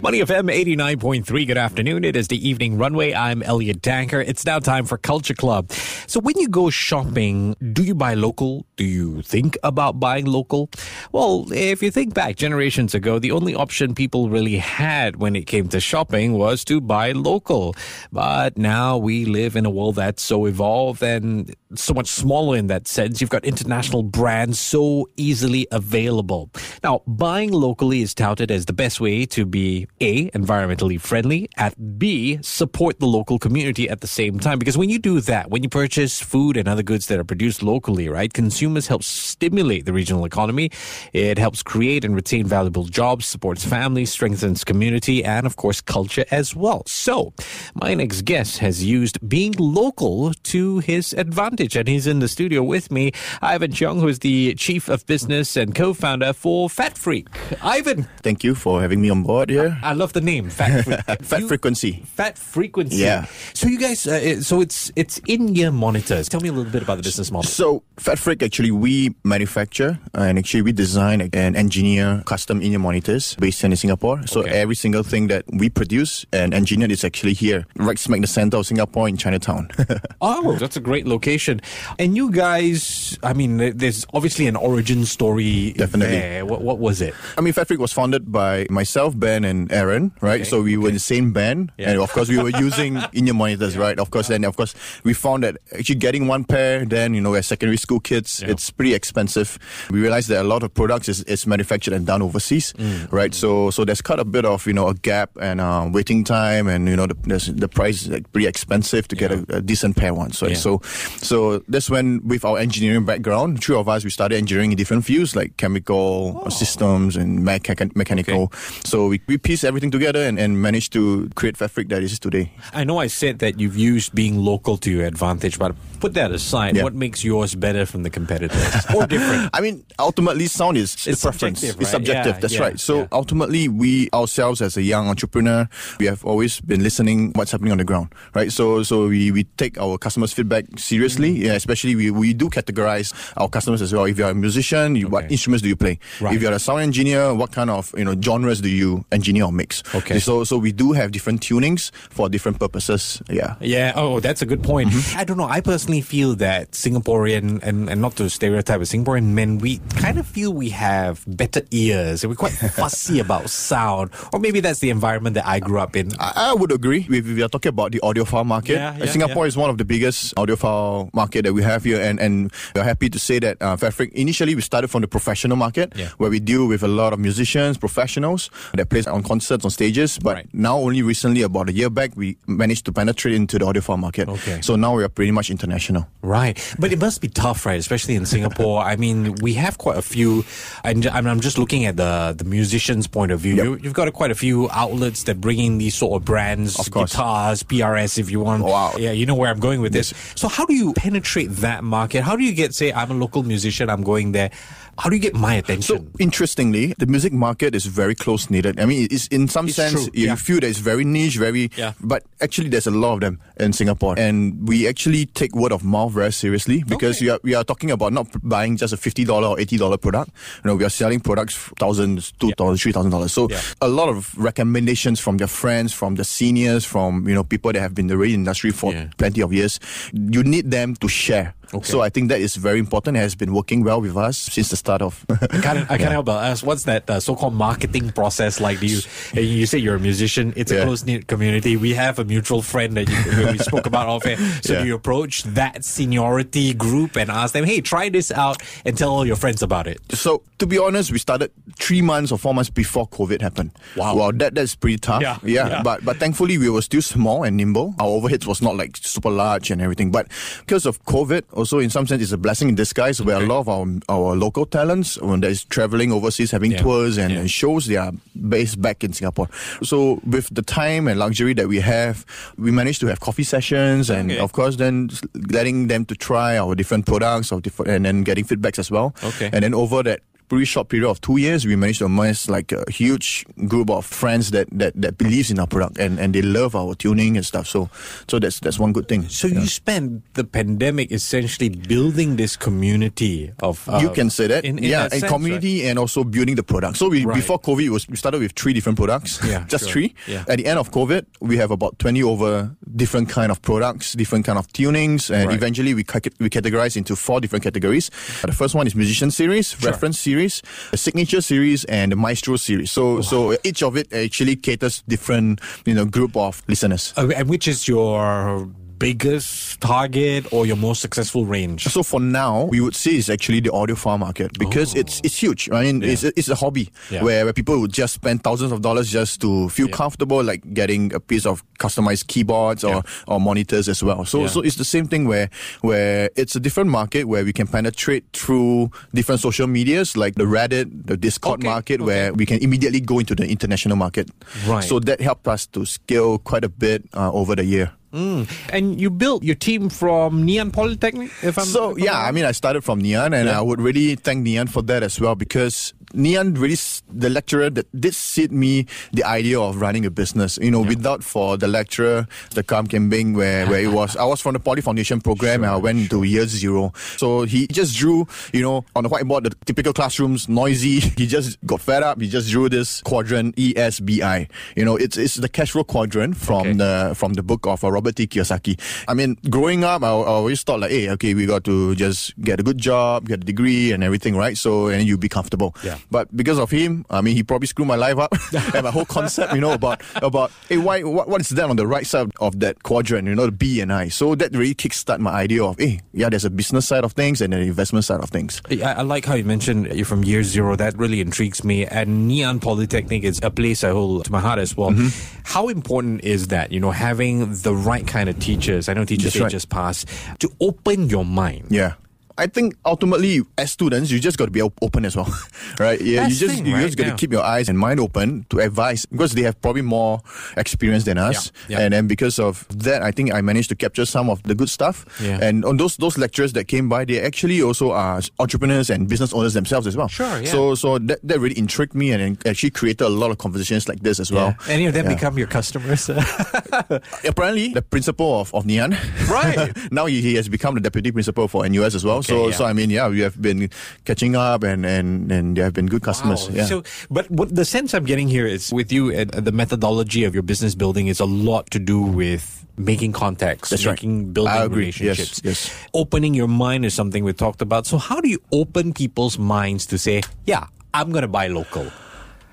Money FM 89.3. Good afternoon. It is the evening runway. I'm Elliott Danker. It's now time for Culture Club. So when you go shopping, do you buy local? Do you think about buying local? Well, if you think back generations ago, the only option people really had when it came to shopping was to buy local. But now we live in a world that's so evolved and so much smaller in that sense. You've got international brands so easily available. Now, buying locally is touted as the best way to be A, environmentally friendly, at B, support the local community at the same time. Because when you do that, when you purchase food and other goods that are produced locally, right, consumers help stimulate the regional economy. It helps create and retain valuable jobs, supports families, strengthens community, and of course, culture as well. So, my next guest has used being local to his advantage, and he's in the studio with me, Ivan Cheong, who is the chief of business and co-founder for FATfreq. Ivan, Thank you for having me on board here. I love the name Fat Freak. Fat You- frequency. Fat frequency. Yeah. So you guys, uh, so it's it's in-ear monitors. Tell me a little bit about the business model. So, FATfreq actually we manufacture and actually we design and engineer custom in-ear monitors based in Singapore. So Okay. every single thing that we produce and engineer is actually here, right smack in the center of Singapore in Chinatown. Oh, that's a great location. And you guys, I mean, there's obviously an origin story. Definitely. There. What, what was it? I mean, FATfreq was founded by myself, Ben, and Aaron, right? Okay, So we were in the same band, Yeah. and of course we were using in-ear monitors, right? Of course, then of course we found that actually getting one pair, then you know, as secondary school kids, Yeah. it's pretty expensive. We realized that a lot of products is, is manufactured and done overseas, Mm, right? So so there's quite a bit of you know a gap and uh, waiting time, and you know the the price is like, pretty expensive to get a, a decent pair one. So Yeah. so so that's when with our engineering background, three of us we started engineering in different fields like chemical Oh. systems and mecha- mechanical. So we, we pieced everything together and, and managed to create FATfreq that is today. I know I said that you've used being local to your advantage, but put that aside. Yeah. What makes yours better from the competitors or different? I mean, ultimately, sound is It's the preference. subjective, It's subjective. Yeah, that's yeah, right. So ultimately, we ourselves as a young entrepreneur, we have always been listening what's happening on the ground, right? So so we, we take our customers' feedback seriously. Mm-hmm. Yeah, especially we, we do categorize our customers as well. If you're a musician, you, what instruments do you play? Right. If you're a sound engineer, what kind of you know genres do you engineer or mix? Okay. So so we do have different tunings for different purposes. Yeah. Yeah. Oh, that's a good point. Mm-hmm. I don't know. I personally feel that Singaporean and, and not to stereotype, but Singaporean men, we kind of feel we have better ears and we're quite fussy about sound. Or maybe that's the environment that I grew up in. I, I would agree. If we are talking about the audiophile market, Yeah, yeah, Singapore yeah. is one of the biggest audiophile market that we have here, and, and we're happy to say that uh, initially we started from the professional market, Yeah. where we deal with a lot of musicians, professionals that play on concerts on stages. But Right. now, only recently, about a year back, we managed to penetrate into the audiophile market. Okay. So now we are pretty much international. Right. But it must be tough, right? Especially in Singapore. I mean, we have quite a few, and I'm just looking at the, the musician's point of view. Yep. You, you've got quite a few outlets that bring in these sort of brands, Of course. guitars, PRS if you want. Wow. Yeah, you know where I'm going with this. So how do you penetrate that market? How do you get, say, I'm a local musician, I'm going there. How do you get my attention? So interestingly, the music market is very close knitted. I mean, it's in some It's sense true, you yeah. feel that it's very niche, very. Yeah. But actually, there's a lot of them in Singapore, and we actually take word of mouth very seriously because Okay. we are we are talking about not buying just a fifty dollar or eighty dollar product. You know, we are selling products thousands, two thousand, three thousand dollars. So Yeah. a lot of recommendations from your friends, from the seniors, from you know people that have been in the radio industry for Yeah. plenty of years. You need them to share. Okay. So I think that is very important. It has been working well with us since the start of. I can't, I can't help but ask, what's that uh, so-called marketing process like? Do you, you say you're a musician, it's a close-knit community. We have a mutual friend that you, we spoke about off air. So Yeah. do you approach that seniority group and ask them, hey, try this out and tell all your friends about it? So to be honest, we started three months or four months before COVID happened. Wow. Well, that that's pretty tough. Yeah, yeah. But but thankfully we were still small and nimble. Our overheads was not like super large and everything. But because of COVID, also in some sense it's a blessing in disguise where Okay. a lot of our our local talents when they're traveling overseas having Yeah, tours and, yeah. and shows they are based back in Singapore. So with the time and luxury that we have, we managed to have coffee sessions and Okay. of course then letting them to try our different products of different and then getting feedbacks as well. Okay. And then over that pretty short period of two years, we managed to amass like a huge group of friends that that, that believes in our product and, and they love our tuning and stuff. So so that's that's one good thing. So you spent the pandemic essentially building this community of. Uh, you can say that, in, in yeah, that and sense, community and also building the product. So we Right. before COVID, was we started with three different products, Yeah, just sure. three. Yeah. At the end of COVID, we have about twenty over different kind of products, different kind of tunings, and Right. eventually we ca- we categorize into four different categories. The first one is musician series, reference series, the signature series, and the maestro series. So so each of it actually caters different you know group of listeners. Uh, and which is your biggest target or your most successful range? So for now, we would say it's actually the audio audiophile market because it's it's huge. I mean, it's, it's a hobby Oh. Yeah. where, where people would just spend thousands of dollars just to feel comfortable, like getting a piece of customized keyboards or, or monitors as well. So Yeah. so it's the same thing where where it's a different market where we can penetrate through different social medias like the Reddit, the Discord Okay, market, okay. where we can immediately go into the international market. Right. So that helped us to scale quite a bit uh, over the year. Mm. And you built your team from Ngee Ann Polytechnic, if I'm So if I'm yeah, right? I mean, I started from Ngee Ann, and Yeah. I would really thank Ngee Ann for that as well because Ngee Ann really the lecturer that did seed me the idea of running a business. You know, without for the lecturer, the Kam Kembing, where where it was, I was from the Poly Foundation program, and I went to year zero. So he just drew, you know, on the whiteboard the typical classrooms, noisy. He just got fed up. He just drew this quadrant E ESBI. You know, it's it's the cash flow quadrant from Okay. the from the book of uh, Robert T. Kiyosaki. I mean, growing up, I, I always thought like, hey, okay, we got to just get a good job, get a degree, and everything, right? So and you be comfortable. Yeah. But because of him, I mean, he probably screwed my life up and my whole concept, you know, about about hey, why what, what is that on the right side of that quadrant? You know, the B and I. So that really kickstart my idea of, hey, yeah, there's a business side of things and an investment side of things. I, I like how you mentioned you're from year zero. That really intrigues me. And Ngee Ann Polytechnic is a place I hold to my heart as well. Mm-hmm. How important is that? You know, having the right kind of teachers. I know teachers That's right. just pass to open your mind. Yeah. I think ultimately, as students, you just got to be open as well, right? Yeah, That's you just thing, you right? just got to Yeah. keep your eyes and mind open to advice because they have probably more experience than us, Yeah, yeah. and then because of that, I think I managed to capture some of the good stuff. Yeah. And on those those lecturers that came by, they actually also are entrepreneurs and business owners themselves as well. Sure, yeah. So so that, that really intrigued me and actually created a lot of conversations like this as well. Yeah. Any of them become your customers? Apparently, the principal of, of Ngee Ann. Right. now he, he has become the deputy principal for NUS as well. So yeah. so I mean, yeah, we have been catching up and and, and they have been good customers. Wow. Yeah. So, but what the sense I'm getting here is with you, uh, the methodology of your business building is a lot to do with making contacts, That's right. making building I agree. Yes, relationships. yes. Opening your mind is something we talked about. So, how do you open people's minds to say, "Yeah, I'm going to buy local"?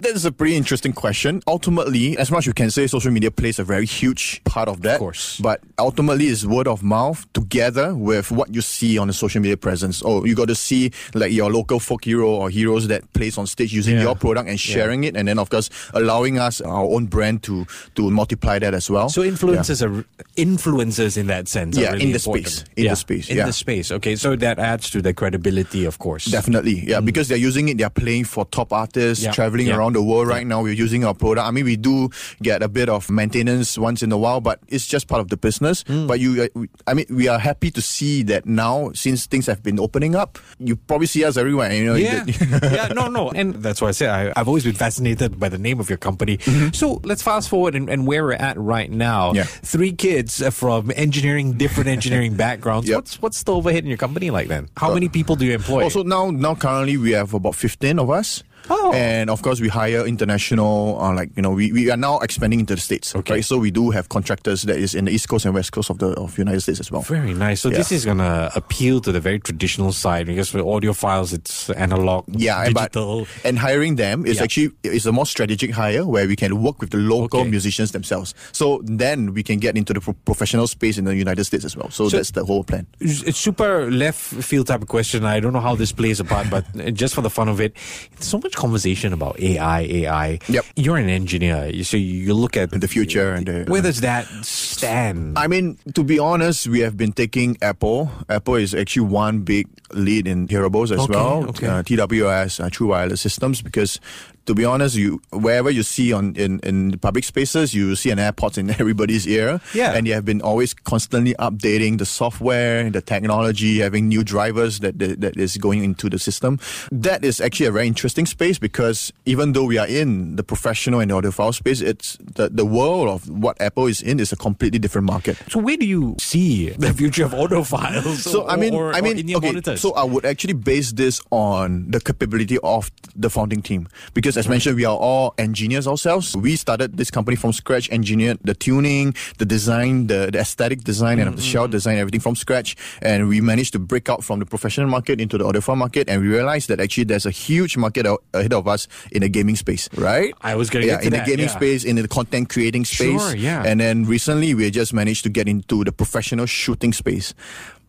That's a pretty interesting question. Ultimately, as much as you can say, social media plays a very huge part of that. Of course. But ultimately, it's word of mouth together with what you see on the social media presence. Oh, you got to see like your local folk hero or heroes that plays on stage using Yeah. your product and sharing it, and then of course allowing us our own brand to to multiply that as well. So influencers are influencers in that sense. are Yeah, really in the important. space. In the space, In the space. Okay, so that adds to the credibility, of course. Definitely, yeah, because they're using it, they're playing for top artists, Mm. Yeah, traveling yeah. Around the world right now. We're using our product. I mean, we do get a bit of maintenance once in a while, but it's just part of the business. Mm. But you, uh, I mean, we are happy to see that now, since things have been opening up, you probably see us everywhere. You know, Yeah, yeah, no, no, and that's why I say I, I've always been fascinated by the name of your company. So let's fast forward and, and where we're at right now. Mm-hmm. Yeah. Three kids uh, from engineering, different engineering backgrounds. Yep. What's what's the overhead in your company like then? How many people do you employ? Also, now, now currently we have about fifteen of us. Oh. And of course, we hire international, uh, like, you know, we, we are now expanding into the States. Okay. Right? So we do have contractors that is in the East Coast and West Coast of the of United States as well. very nice. So this is gonna appeal to the very traditional side because for audiophiles, it's analog, Yeah, digital. but and hiring them is Yeah. actually is a more strategic hire where we can work with the local Okay. musicians themselves. So then we can get into the pro- professional space in the United States as well. So, So- that's the whole plan. it's super left field type of question. I don't know how this plays a part, but just for the fun of it, so much conversation about AI, AI. Yep. You're an engineer, so you look at The future and the, Where does that stand? I mean, to be honest, we have been taking Apple. Apple is actually one big lead in hearables as Okay, well. okay. Uh, TWS, uh, True Wireless Systems, because to be honest, you wherever you see on in, in public spaces, you see an AirPods in everybody's ear. Yeah. And they have been always constantly updating the software, the technology, having new drivers that, that, that is going into the system. That is actually a very interesting space because even though we are in the professional and the audiophile space, it's the, the world of what Apple is in is a completely different market. So where do you see the future of audiophiles? So or, I mean, or, I mean, okay. monitors? So I would actually base this on the capability of the founding team because, as mentioned, we are all engineers ourselves. We started this company from scratch, engineered the tuning, the design, the, the aesthetic design, and mm, the mm, shell mm. design, everything from scratch. And we managed to break out from the professional market into the audiophile market, and we realized that actually there's a huge market ahead of us in the gaming space, right? I was gonna yeah, to in that, the gaming yeah. space, in the content creating space, Sure, yeah. and then recently we just managed to get into the professional shooting space.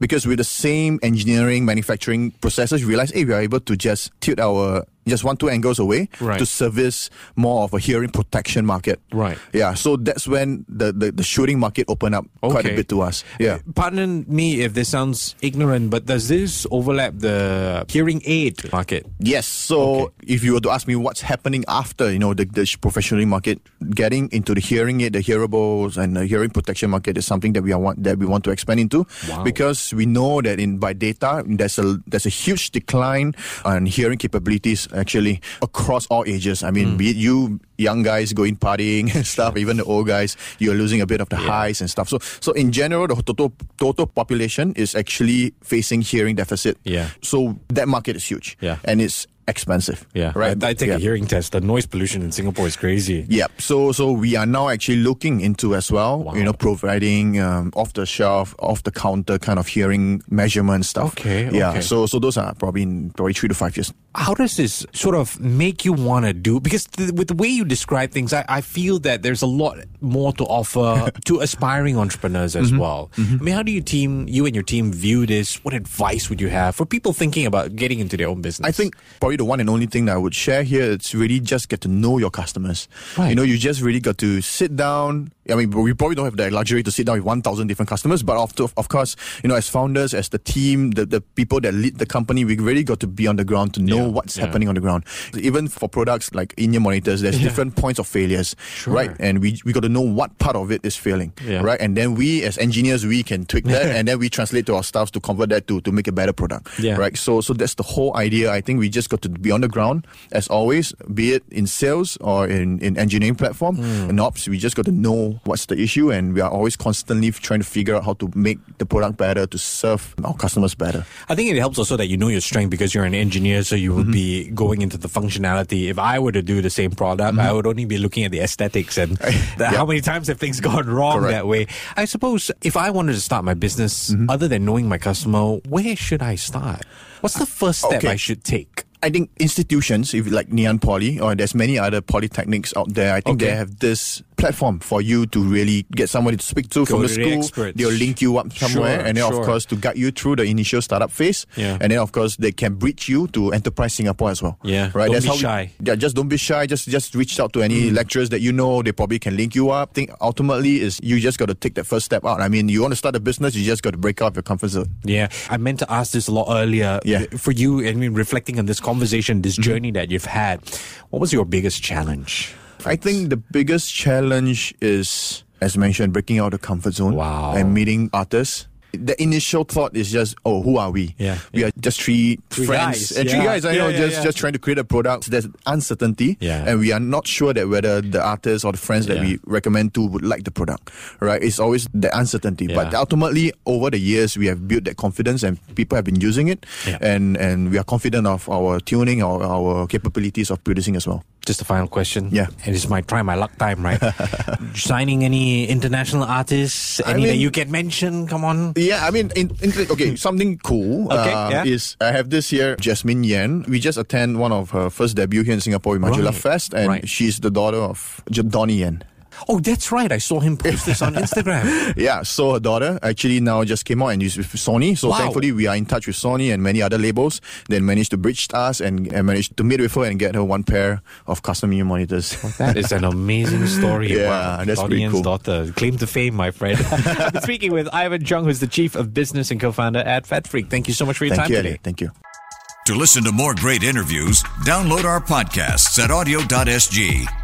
Because with the same engineering, manufacturing processes, we realized, hey, we are able to just tilt our just one, two angles away Right. to service more of a hearing protection market. Right. Yeah. So that's when the, the, the shooting market opened up quite a bit to us. Yeah. Uh, pardon me if this sounds ignorant, but does this overlap the hearing aid market? Yes. So Okay. if you were to ask me what's happening after, you know, the, the professional market, getting into the hearing aid, the hearables and the hearing protection market is something that we are want, that we want to expand into Wow. because we know that in by data there's a there's a huge decline on hearing capabilities actually across all ages. I mean, hmm. be it you young guys going partying and stuff, even the old guys, you're losing a bit of the highs and stuff. So so in general, the total total population is actually facing hearing deficit. Yeah. So that market is huge. Yeah. And it's expensive. Yeah, Right. I, I take yeah. a hearing test. The noise pollution in Singapore is crazy. Yep. So so we are now actually looking into as well. Wow. You know, providing um, off the shelf, off the counter kind of hearing measurement stuff. Okay, Yeah. okay. So so those are probably in probably three to five years. How does this sort of make you want to do? Because th- with the way you describe things, I, I feel that there's a lot more to offer to aspiring entrepreneurs Mm-hmm. as well. I mean, how do you team, you and your team view this? What advice would you have for people thinking about getting into their own business? I think probably the one and only thing that I would share here is really just get to know your customers. Right. You know, you just really got to sit down. I mean, we probably don't have the luxury to sit down with 1,000 different customers, but of, of course, you know, as founders, as the team, the, the people that lead the company, we really got to be on the ground to know Yeah, what's yeah. happening on the ground. Even for products like in-ear monitors, there's different points of failures, Sure. right? And we, we got to know what part of it is failing, Yeah. right? And then we, as engineers, we can tweak that and then we translate to our staffs to convert that to, to make a better product, Yeah. right? So so that's the whole idea. I think we just got to be on the ground as always, be it in sales or in, in engineering platform Hmm. and ops. We just got to know what's the issue, and we are always constantly trying to figure out how to make the product better to serve our customers better. I think it helps also that you know your strength because you're an engineer, so you Mm-hmm. be going into the functionality. If I were to do the same product, I would only be looking at the aesthetics and the, Mm-hmm. Yeah. how many times have things gone wrong Correct. that way. I suppose if I wanted to start my business, Mm-hmm. other than knowing my customer, where should I start? What's the first step Okay. I should take? I think institutions, if like Ngee Ann Poly, or there's many other polytechnics out there, I think Okay. they have this platform for you to really get somebody to speak to from the to school. They'll link you up somewhere, Sure, and then sure. of course to guide you through the initial startup phase. Yeah. And then of course they can bridge you to Enterprise Singapore as well. Yeah. Right. Don't That's be how we- shy. Mm. yeah, just don't be shy. Just just reach out to any lecturers that you know. They probably can link you up. think ultimately is you just got to take that first step out. I mean, you want to start a business, you just got to break out of your comfort zone. Yeah, I meant to ask this a lot earlier. Yeah. Mm-hmm. For you, I mean, reflecting on this conversation, this journey that you've had, what was your biggest challenge? I think the biggest challenge is, as mentioned, breaking out of the comfort zone Wow. and meeting artists. The initial thought is just, oh, who are we? Yeah, we yeah. are just three, Three friends guys, and three yeah. guys. I Yeah, know, yeah, just yeah. just trying to create a product. There's uncertainty, Yeah. and we are not sure that whether the artists or the friends that Yeah. we recommend to would like the product. Right? It's always the uncertainty. But ultimately, over the years, we have built that confidence, and people have been using it, Yeah. and and we are confident of our tuning, our our capabilities of producing as well. Just a final question. Yeah. And it's my try my luck time, right? Signing any international artists, I any that you can mention? Come on. Yeah, I mean, in, in, okay, something cool Okay, uh, yeah. is I have this here, Jasmine Yen. We just attend one of her first debut here in Singapore Majula Right, Fest, and right. she's the daughter of Donnie Yen. Oh, that's right. I saw him post this on Instagram. Yeah, so her daughter actually now just came out and is with Sony. So Wow. thankfully, we are in touch with Sony and many other labels. Then managed to bridge us and, and managed to meet with her and get her one pair of custom ear monitors. That is an amazing story. Yeah, wow. that's Donnie pretty cool. daughter. Claim to fame, my friend. I've speaking with Ivan Cheong, who's the Chief of Business and co-founder at FATfreq. Thank you so much for your Thank time you, today. Elliott. Thank you. To listen to more great interviews, download our podcasts at awedio.sg